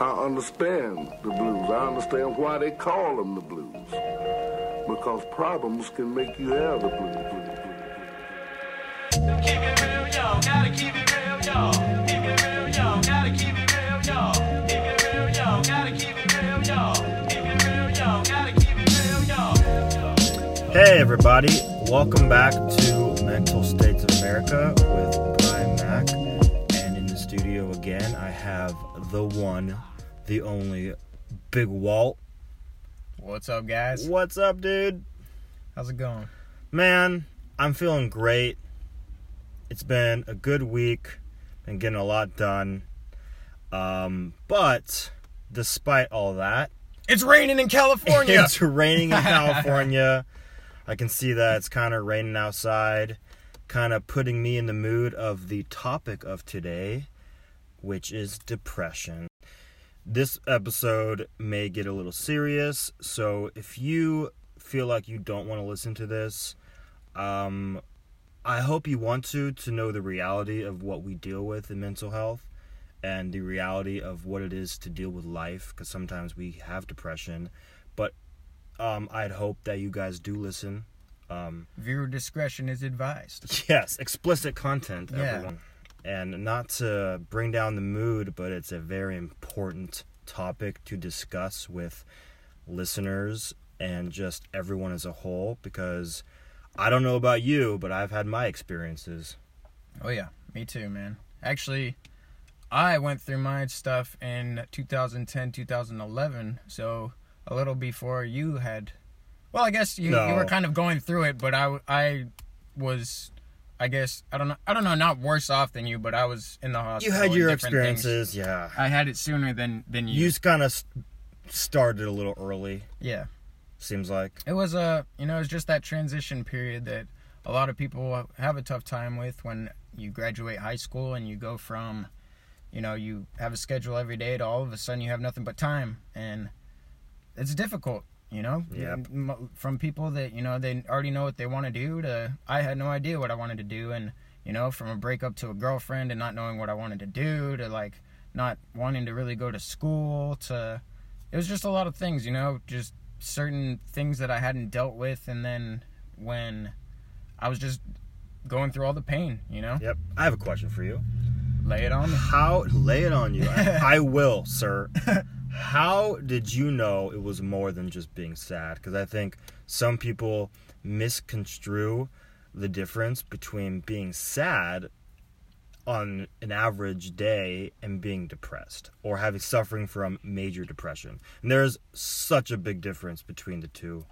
I understand the blues. I understand why they call them the blues. Because problems can make you have the blues. Keep it real, yo. Gotta keep it real, yo. Keep it real, yo. Gotta keep it real, yo. Keep it real, yo. Gotta keep it real, yo. Keep it real, yo. Gotta keep it real, yo. Hey, everybody. Welcome back to Mental States of America with Brian Mack. And in the studio again, I have the one, the only, Big Walt. What's up, guys? What's up, dude? How's it going? Man, I'm feeling great. It's been a good week. Been getting a lot done. Um, but despite all that, It's raining in California. It's raining in California. I can see that it's kind of raining outside, kind of putting me in the mood of the topic of today, which is depression. This episode may get a little serious, so if you feel like you don't want to listen to this, um, I hope you want to to know the reality of what we deal with in mental health and the reality of what it is to deal with life because sometimes we have depression but um, i'd hope that you guys do listen um, Viewer discretion is advised. yes explicit content Yeah. everyone and not to bring down the mood but it's a very important topic to discuss with listeners and just everyone as a whole because i don't know about you but i've had my experiences Oh yeah, me too, man. Actually, I went through my stuff in 2010, 2011, so a little before you had. Well, I guess you, you were kind of going through it, but I I was. I guess I don't know. I don't know. Not worse off than you, but I was in the hospital. you had your different things. experiences yeah I had it sooner than than you. you kind of started a little early yeah. seems like It was a, you know, it's just that transition period that a lot of people have a tough time with when you graduate high school and you go from, you know, you have a schedule every day to all of a sudden you have nothing but time and it's difficult, you know, Yep. From people that you know they already know what they want to do to I had no idea what I wanted to do and you know from a breakup to a girlfriend and not knowing what I wanted to do to like not wanting to really go to school to it was just a lot of things, you know, just certain things that I hadn't dealt with and then when I was just going through all the pain, you know? Yep. I have a question for you. Lay it on me. How lay it on you? I, I will, sir. How did you know it was more than just being sad? Because I think some people misconstrue the difference between being sad on an average day and being depressed or having suffering from major depression. And there's such a big difference between the two.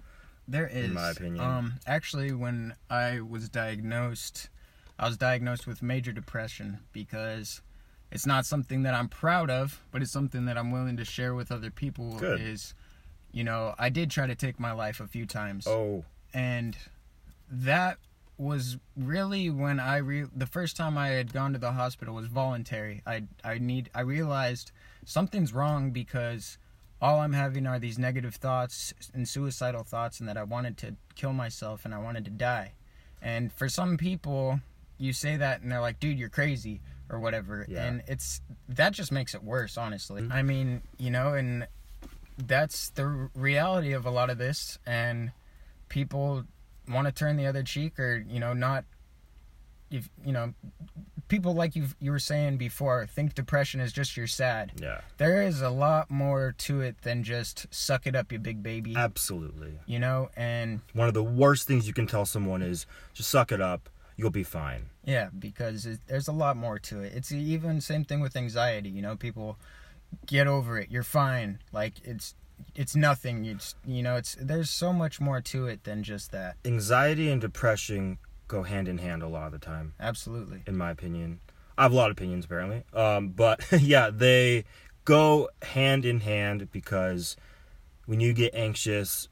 There is. In my opinion. Um, actually, when I was diagnosed, I was diagnosed with major depression because it's not something that I'm proud of, but it's something that I'm willing to share with other people. Good. Is, you know, I did try to take my life a few times. Oh, and that was really when I re- the first time I had gone to the hospital was voluntary. I I need I realized something's wrong because all I'm having are these negative thoughts and suicidal thoughts and that I wanted to kill myself and I wanted to die. And for some people you say that and they're like, "Dude, you're crazy." or whatever. Yeah. And it's that just makes it worse, honestly. Mm-hmm. I mean, you know, and that's the reality of a lot of this and people want to turn the other cheek or you know not if you know people like you you were saying before think depression is just you're sad yeah. there is a lot more to it than just suck it up you big baby Absolutely. you know and One of the worst things you can tell someone is just suck it up. You'll be fine. yeah because it, there's a lot more to it it's even same thing with anxiety you know people get over it you're fine like it's it's nothing it's you know it's there's so much more to it than just that Anxiety and depression go hand in hand a lot of the time. absolutely in my opinion. I have a lot of opinions apparently. Um, but yeah, they go hand in hand because when you get anxious,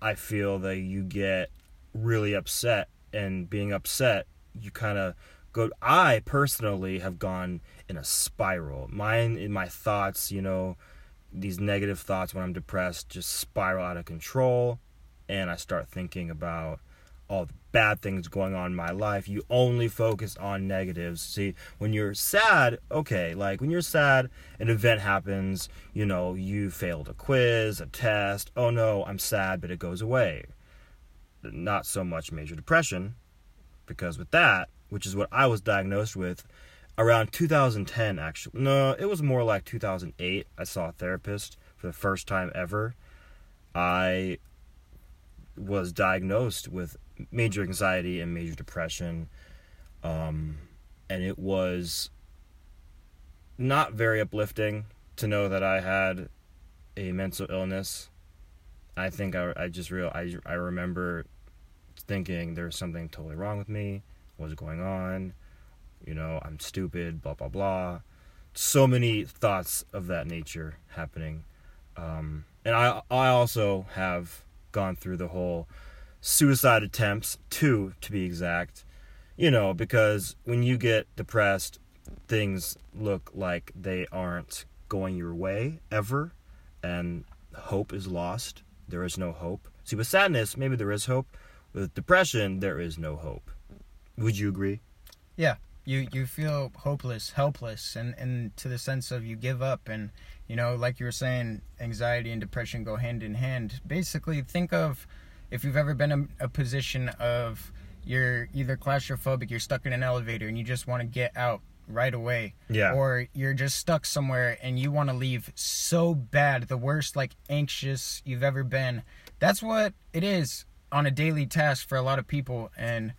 I feel that you get really upset, and being upset, you kind of go. I personally have gone in a spiral. Mine, in my thoughts, you know, these negative thoughts when I'm depressed just spiral out of control, and I start thinking about all the bad things going on in my life. You only focus on negatives. See, when you're sad, okay, like when you're sad, an event happens, you know, you failed a quiz, a test. Oh no, I'm sad, but it goes away. Not so much major depression, because with that, which is what I was diagnosed with around 2010 actually. No, it was more like 2008. I saw a therapist for the first time ever. I was diagnosed with major anxiety and major depression. Um, and it was not very uplifting to know that I had a mental illness. I think I, I just real I, I remember thinking there's something totally wrong with me. What's going on? You know, I'm stupid. Blah blah blah. So many thoughts of that nature happening, um, and I I also have gone through the whole suicide attempts, two to be exact. You know, because when you get depressed, things look like they aren't going your way ever, and hope is lost. There is no hope. See, with sadness, maybe there is hope. With depression, there is no hope. Would you agree? Yeah, you you feel hopeless, helpless, and and to the sense of you give up, and you know, like you were saying, anxiety and depression go hand in hand. Basically, think of if you've ever been in a position of you're either claustrophobic, you're stuck in an elevator, and you just want to get out right away. Yeah. Or you're just stuck somewhere and you want to leave so bad, the worst, like anxious you've ever been. That's what it is on a daily task for a lot of people, and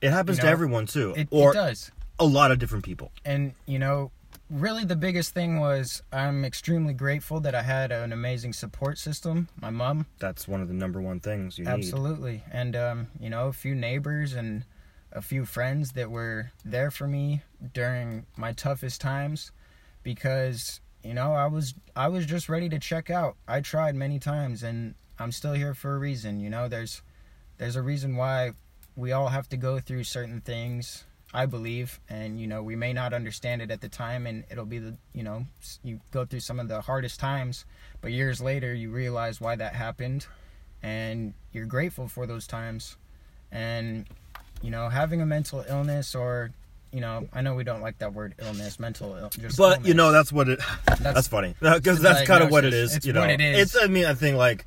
It happens You to everyone too, it, or it does. a lot of different people. and you know really the biggest thing was i'm extremely grateful that i had an amazing support system my mom That's one of the number one things you need. absolutely and um, you know a few neighbors and a few friends that were there for me during my toughest times because you know i was i was just ready to check out. I tried many times and i'm still here for a reason you know? There's there's a reason why we all have to go through certain things i believe and you know we may not understand it at the time and it'll be the you know you go through some of the hardest times but years later you realize why that happened and you're grateful for those times. And you know having a mental illness or you know i know we don't like that word illness mental Ill- just But you know that's what it. That's, funny because that's kind of what it is. It's you know, what it is. It's. I mean, I think like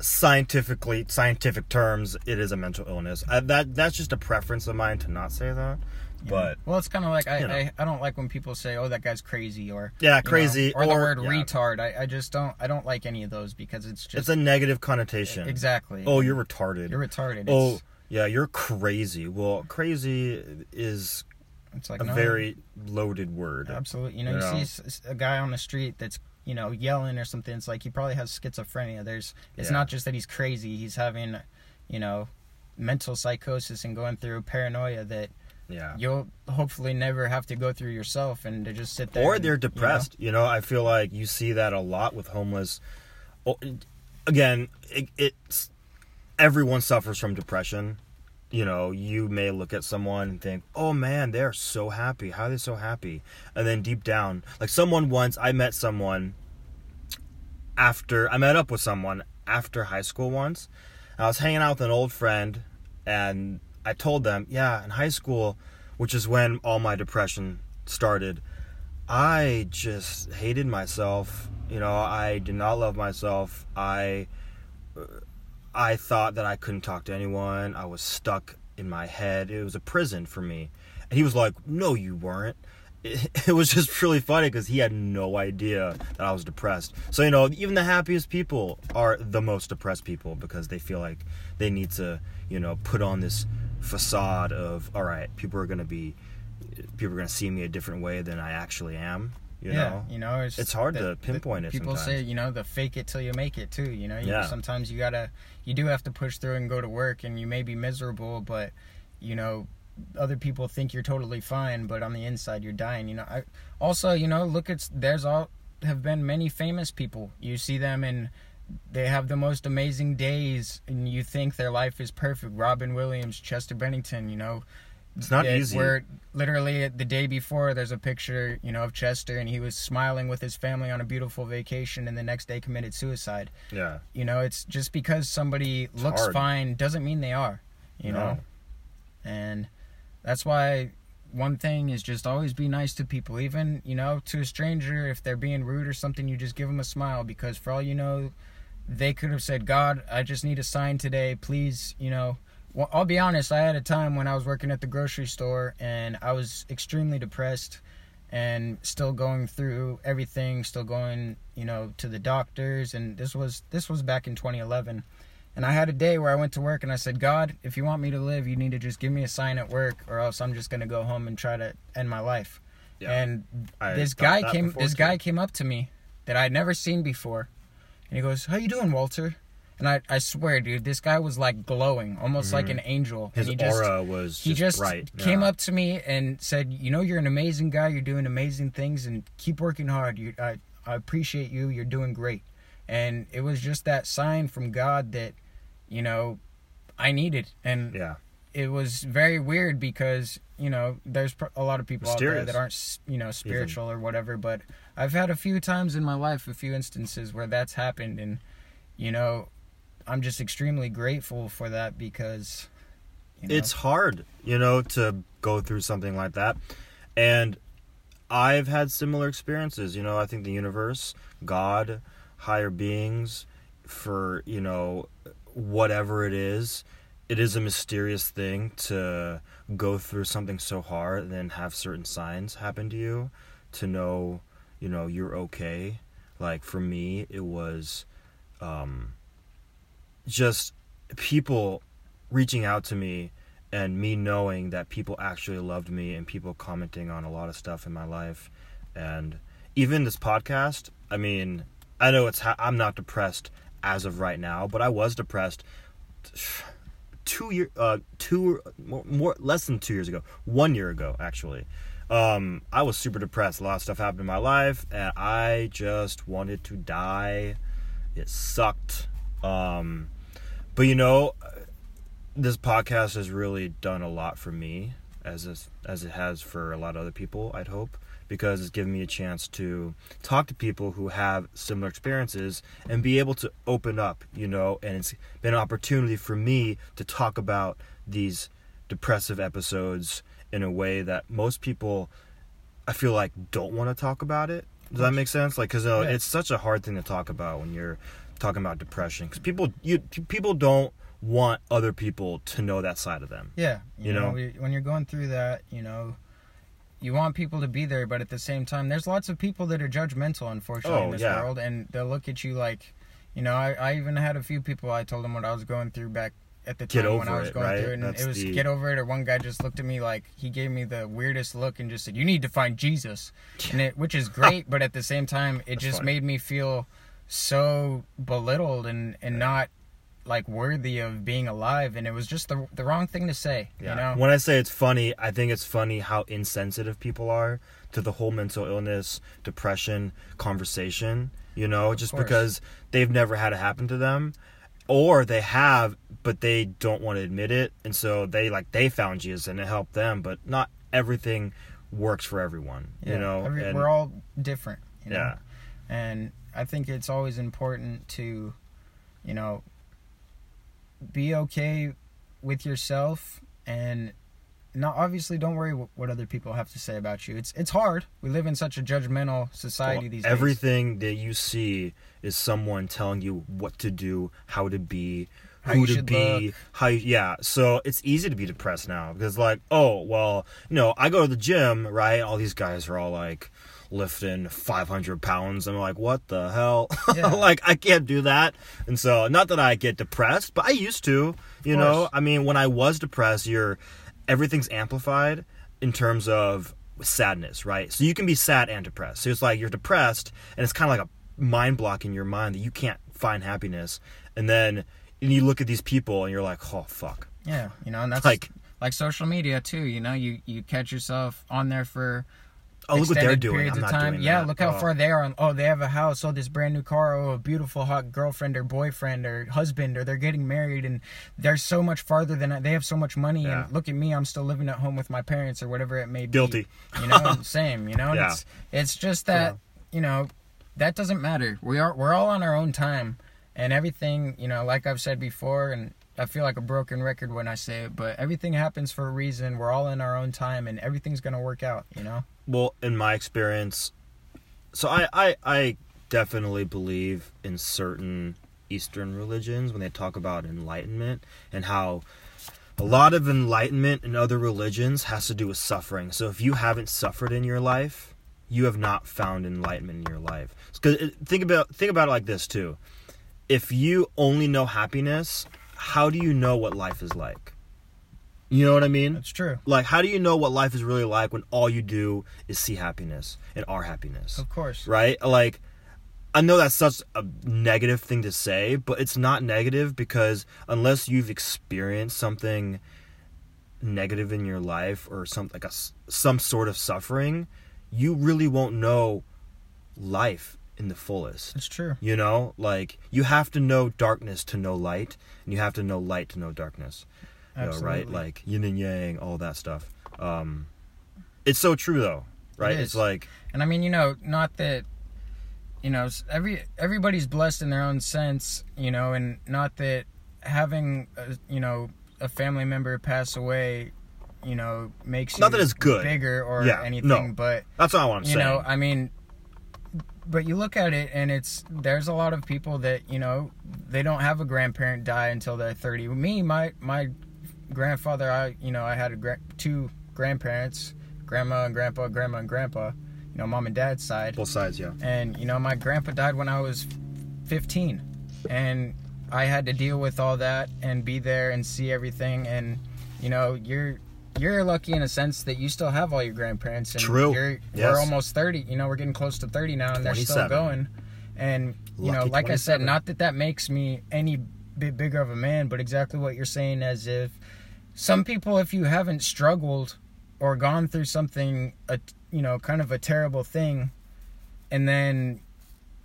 scientifically, scientific terms, it is a mental illness. I, that that's just a preference of mine to not say that. But well it's kind of like I, you know. I i don't like when people say oh that guy's crazy or Yeah, you know, crazy, or, the word yeah. retard I, I just don't i don't like any of those because it's just it's a negative connotation. exactly Oh, you're retarded. you're retarded Oh, it's, yeah, you're crazy. Well, crazy is it's like a no, very loaded word. absolutely you know you know. see a guy on the street that's you know yelling or something it's like he probably has schizophrenia there's it's Yeah. not just that he's crazy he's having you know mental psychosis and going through paranoia that Yeah. you'll hopefully never have to go through yourself and to just sit there or and, they're you know, depressed. You know, I feel like you see that a lot with homeless. Oh, Again, it, it's everyone suffers from depression. You know, you may look at someone and think, "Oh man, they're so happy. How are they so happy?" And then deep down, like someone once, I met someone after I met up with someone after high school once. I was hanging out with an old friend, and I told them, "Yeah, in high school, which is when all my depression started." I just hated myself. You know, I did not love myself. I uh, I thought that I couldn't talk to anyone. I was stuck in my head. It was a prison for me. And he was like, "No, you weren't." It, it was just really funny because he had no idea that I was depressed. So you know, even the happiest people are the most depressed people because they feel like they need to, you know, put on this facade of, all right, people are gonna be, people are gonna see me a different way than I actually am. You yeah, know, you know, it's, It's hard the- to pinpoint it People say, you know, the fake it till you make it too. You know, you, Yeah. sometimes you gotta, you do have to push through and go to work, and you may be miserable, but you know, other people think you're totally fine, but on the inside you're dying. You know, I also, you know, look at there's all have been many famous people. You see them and they have the most amazing days, and you think their life is perfect. Robin Williams, Chester Bennington, you know, it's not that easy. Where literally the day before, there's a picture, you know, of Chester, and he was smiling with his family on a beautiful vacation, and the next day committed suicide. Yeah, You know, it's just because somebody looks hard. fine doesn't mean they are. you No. know and that's why one thing is just always be nice to people even you know to a stranger if they're being rude or something you just give them a smile because for all you know they could have said god i just need a sign today please you know well, i'll be honest i had a time when i was working at the grocery store and i was extremely depressed and still going through everything still going you know to the doctors and this was this was back in 2011 and I had a day where I went to work and I said, God, if you want me to live, you need to just give me a sign at work, or else I'm just gonna go home and try to end my life. Yeah. And I this guy came. This too. guy came up to me that I'd never seen before, and he goes, "How you doing, Walter?" And I, I swear, dude, this guy was like glowing, almost like an angel. Mm-hmm. His and he just, aura was he just bright. came yeah. up to me and said, "You know, you're an amazing guy. You're doing amazing things, and keep working hard. You, I, I appreciate you. You're doing great." And it was just that sign from God that, you know, I needed, and Yeah. it was very weird because you know there's a lot of people out there that aren't you know spiritual or whatever. But I've had a few times in my life, a few instances where that's happened, and you know, I'm just extremely grateful for that because. You know, it's hard, you know, to go through something like that. And I've had similar experiences, you know, I think the universe, God, higher beings for, you know, whatever it is, it is a mysterious thing to go through something so hard and then have certain signs happen to you to know, you know, you're okay. Like for me, it was um just people reaching out to me and me knowing that people actually loved me and people commenting on a lot of stuff in my life. And even this podcast i mean i know it's ha- i'm not depressed as of right now but i was depressed two year uh two more, more less than two years ago one year ago actually. Um i was super depressed. A lot of stuff happened in my life and i just wanted to die. It sucked um but you know this podcast has really done a lot for me as this, as it has for a lot of other people i'd hope because it's given me a chance to talk to people who have similar experiences and be able to open up you know and it's been an opportunity for me to talk about these depressive episodes in a way that most people i feel like don't want to talk about it. Does that make sense? Like because uh, Yeah. it's such a hard thing to talk about when you're talking about depression because people you people don't want other people to know that side of them Yeah, you, You know, know? when you're going through that, you know, you want people to be there, but at the same time, there's lots of people that are judgmental, unfortunately, Oh, in this yeah. world, and they'll look at you like, you know, I, I even had a few people I told them what I was going through back at the Get time when I was it, going right? through it, and That's it was the- get over it. Or one guy just looked at me like he gave me the weirdest look and just said, "You need to find Jesus," and it, which is great, but at the same time, it That's just funny. made me feel so belittled and and not like worthy of being alive and it was just the the wrong thing to say Yeah. you know When I say it's funny, I think it's funny how insensitive people are to the whole mental illness, depression conversation, you know, just because they've never had it happen to them or they have but they don't want to admit it and so they like they found Jesus and it helped them, but not everything works for everyone, you know. every- and- we're all different you know? Yeah. and i think it's always important to you know be okay with yourself and not obviously don't worry wh- what other people have to say about you it's it's hard we live in such a judgmental society Well, these days everything that you see is someone telling you what to do, how to be, How who to be, look. how you, yeah. So it's easy to be depressed now because like, oh well, you know, I go to the gym, right? All these guys are all like lifting 500 pounds. I'm like, what the hell? Yeah. like I can't do that. And so not that I get depressed, but I used to. You know. I mean, when I was depressed, you're everything's amplified in terms of sadness, right? So you can be sad and depressed. So it's like you're depressed, and it's kind of like a mind block in your mind that you can't find happiness, and then and you look at these people and you're like, oh fuck, yeah you know and that's Like- like like social media too you know you you catch yourself on there for oh look what they're doing. I'm not doing yeah, that. look how Oh. far they are. On, oh, they have a house. Oh, this brand new car. Oh, a beautiful hot girlfriend or boyfriend or husband, or they're getting married, and they're so much farther than I, they have so much money. Yeah. And look at me, I'm still living at home with my parents or whatever it may be. Guilty. You know, same. You know, Yeah. it's it's just that you know that doesn't matter. We are we're all on our own time, and everything. You know, like I've said before, and I feel like a broken record when I say it, but everything happens for a reason. We're all in our own time, and everything's gonna work out. You know. Well, in my experience, so I, I, I definitely believe in certain Eastern religions when they talk about enlightenment and how a lot of enlightenment in other religions has to do with suffering. So if you haven't suffered in your life, you have not found enlightenment in your life. Because think about think about it like this too. If you only know happiness, how do you know what life is like? You know what I mean? That's true. Like, how do you know what life is really like when all you do is see happiness and our happiness? Of course. Right? Like, I know that's such a negative thing to say, but it's not negative because unless you've experienced something negative in your life or some like a some sort of suffering, you really won't know life in the fullest. It's true. You know, like you have to know darkness to know light, and you have to know light to know darkness. Know, right? Like yin and yang, all that stuff. Um, it's so true though, right? It It's like And I mean, you know, not that you know, every everybody's blessed in their own sense, you know, and not that having a, you know, a family member pass away, you know, makes Not you that it's good. bigger or Yeah, anything, no. but that's not what I'm you saying. You know, I mean but you look at it and it's there's a lot of people that, you know, they don't have a grandparent die until they're 30. Me, my my grandfather, I, you know, I had a gra- two grandparents, grandma and grandpa, grandma and grandpa, you know, mom and dad's side. Both sides, yeah. And you know, my grandpa died when I was 15, and I had to deal with all that and be there and see everything. And you know, you're you're lucky in a sense that you still have all your grandparents. And True. You're, Yes. We're almost 30. You know, we're getting close to 30 now, and they're still 27. going. And you know, Lucky like I said, not that that makes me any bit bigger of a man, but exactly what you're saying, as if some people, if you haven't struggled or gone through something, a, you know, kind of a terrible thing, and then,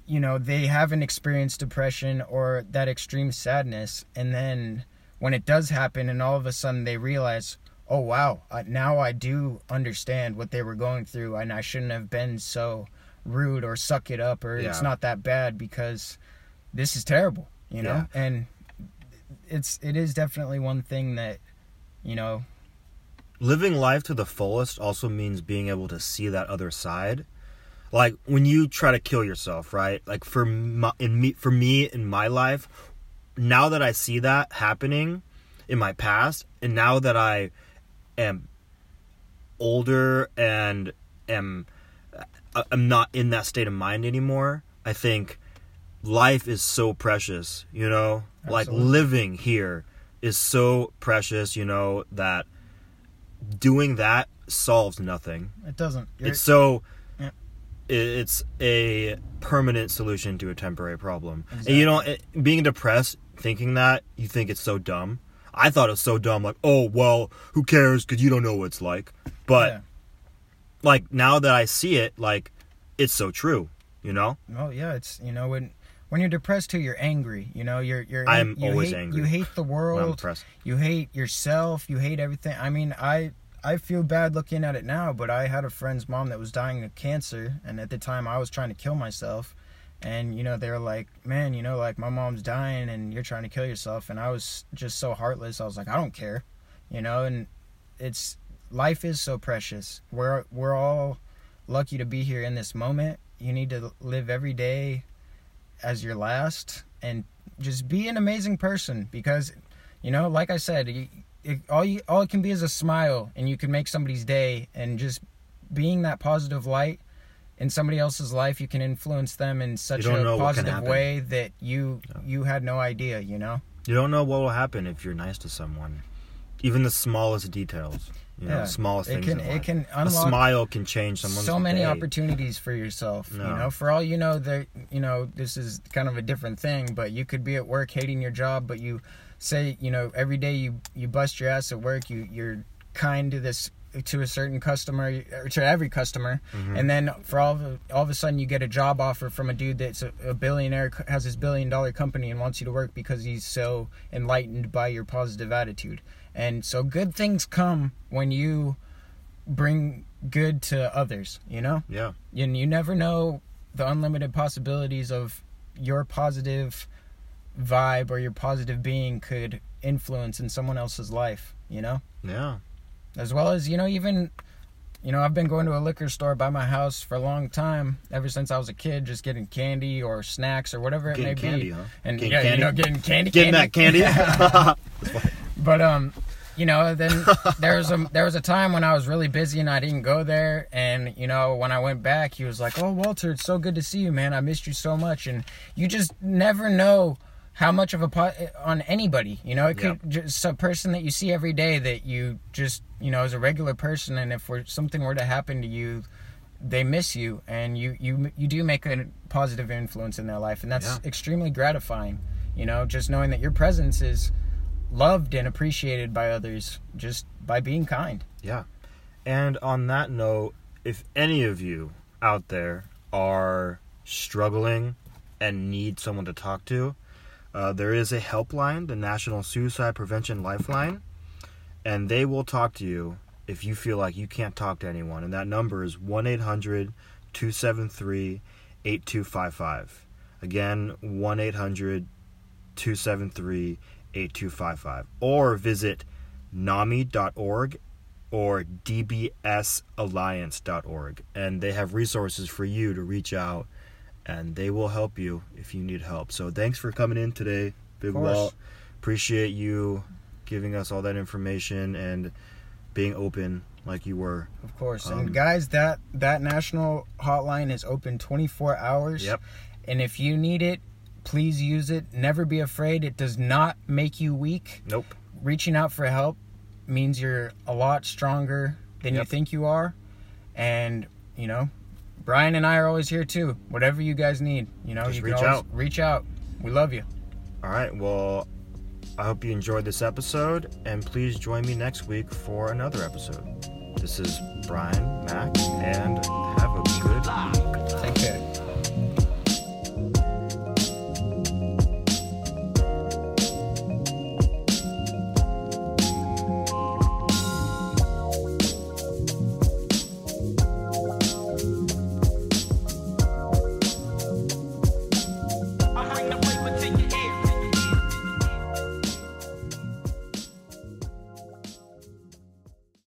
you know, they haven't experienced depression or that extreme sadness, and then when it does happen, and all of a sudden they realize, oh wow, now I do understand what they were going through, and I shouldn't have been so rude or suck it up or it's not that bad because this is terrible, you know, Yeah. and it's it is definitely one thing that you know? Living life to the fullest also means being able to see that other side. Like when you try to kill yourself right? Like for my, in me for me in my life now that i see that happening in my past and now that i am older and am I- i'm not in that state of mind anymore i think life is so precious you know? Like living here is so precious you know that doing that solves nothing. It doesn't. You're- it's so Yeah. it's a permanent solution to a temporary problem. And you know it, being depressed thinking that you think it's so dumb. I thought it was so dumb like oh well who cares? Because you don't know what it's like. But yeah. like now that i see it like it's so true you know? Well, yeah, it's you know when when you're depressed too, you're angry. You know, you're you're I'm you always hate, angry You hate the world. depressed You hate yourself. You hate everything. I mean, I I feel bad looking at it now, but I had a friend's mom that was dying of cancer, and at the time I was trying to kill myself. And you know they were like, "Man, you know, like my mom's dying, and you're trying to kill yourself." And I was just so heartless. I was like, "I don't care," you know. And it's life is so precious. We're we're all lucky to be here in this moment. You need to live every day as your last and just be an amazing person because you know like i said it, all you all it can be is a smile and you can make somebody's day and just being that positive light in somebody else's life you can influence them in such a know what can positive way that you you had no idea you know? You don't know what will happen if you're nice to someone even the smallest details you know Yeah. smallest it can it can a unlock smile can change someone's so many day. opportunities for yourself you No. know for all you know that you know this is kind of a different thing but you could be at work hating your job but you say you know every day you you bust your ass at work you you're kind to this to a certain customer or to every customer Mm-hmm. and then for all of a, all of a sudden you get a job offer from a dude that's a, a billionaire has his billion dollar company and wants you to work because he's so enlightened by your positive attitude and so good things come when you bring good to others you know yeah and you never know the unlimited possibilities of your positive vibe or your positive being could influence in someone else's life, you know? Yeah. As well as, you know, even you know, I've been going to a liquor store by my house for a long time, ever since I was a kid, just getting candy or snacks or whatever it may candy, be. huh? And Getting yeah, candy? you know, getting candy, Getting candy. that candy. But um, you know, then there was a there was a time when I was really busy and I didn't go there. And you know, when I went back, he was like, "Oh, Walter, it's so good to see you, man. I missed you so much." And you just never know how much of a pot on anybody. You know, it could just a person that you see every day that you just you know is a regular person, and if were, something were to happen to you. They miss you, and you you you do make a positive influence in their life, and that's Yeah. extremely gratifying. You know, just knowing that your presence is loved and appreciated by others just by being kind. Yeah. And on that note, if any of you out there are struggling and need someone to talk to, uh, there is a helpline, the National Suicide Prevention Lifeline, and they will talk to you if you feel like you can't talk to anyone. And that number is 1 800 273 8255. Again, 1 800 273 8255. Or visit NAMI.org or dbsalliance.org and they have resources for you to reach out and they will help you if you need help so thanks for coming in today big walt appreciate you giving us all that information and being open like you were Of course. Um, and guys, that that national hotline is open 24 hours. Yep. And if you need it, please use it. Never be afraid. It does not make you weak. nope Reaching out for help means you're a lot stronger than you think you are. And, you know, Brian and I are always here too. Whatever you guys need, you know, Just you reach out. reach out. We love you. all right well i hope you enjoyed this episode and please join me next week for another episode this is brian mack and have a good week Take care.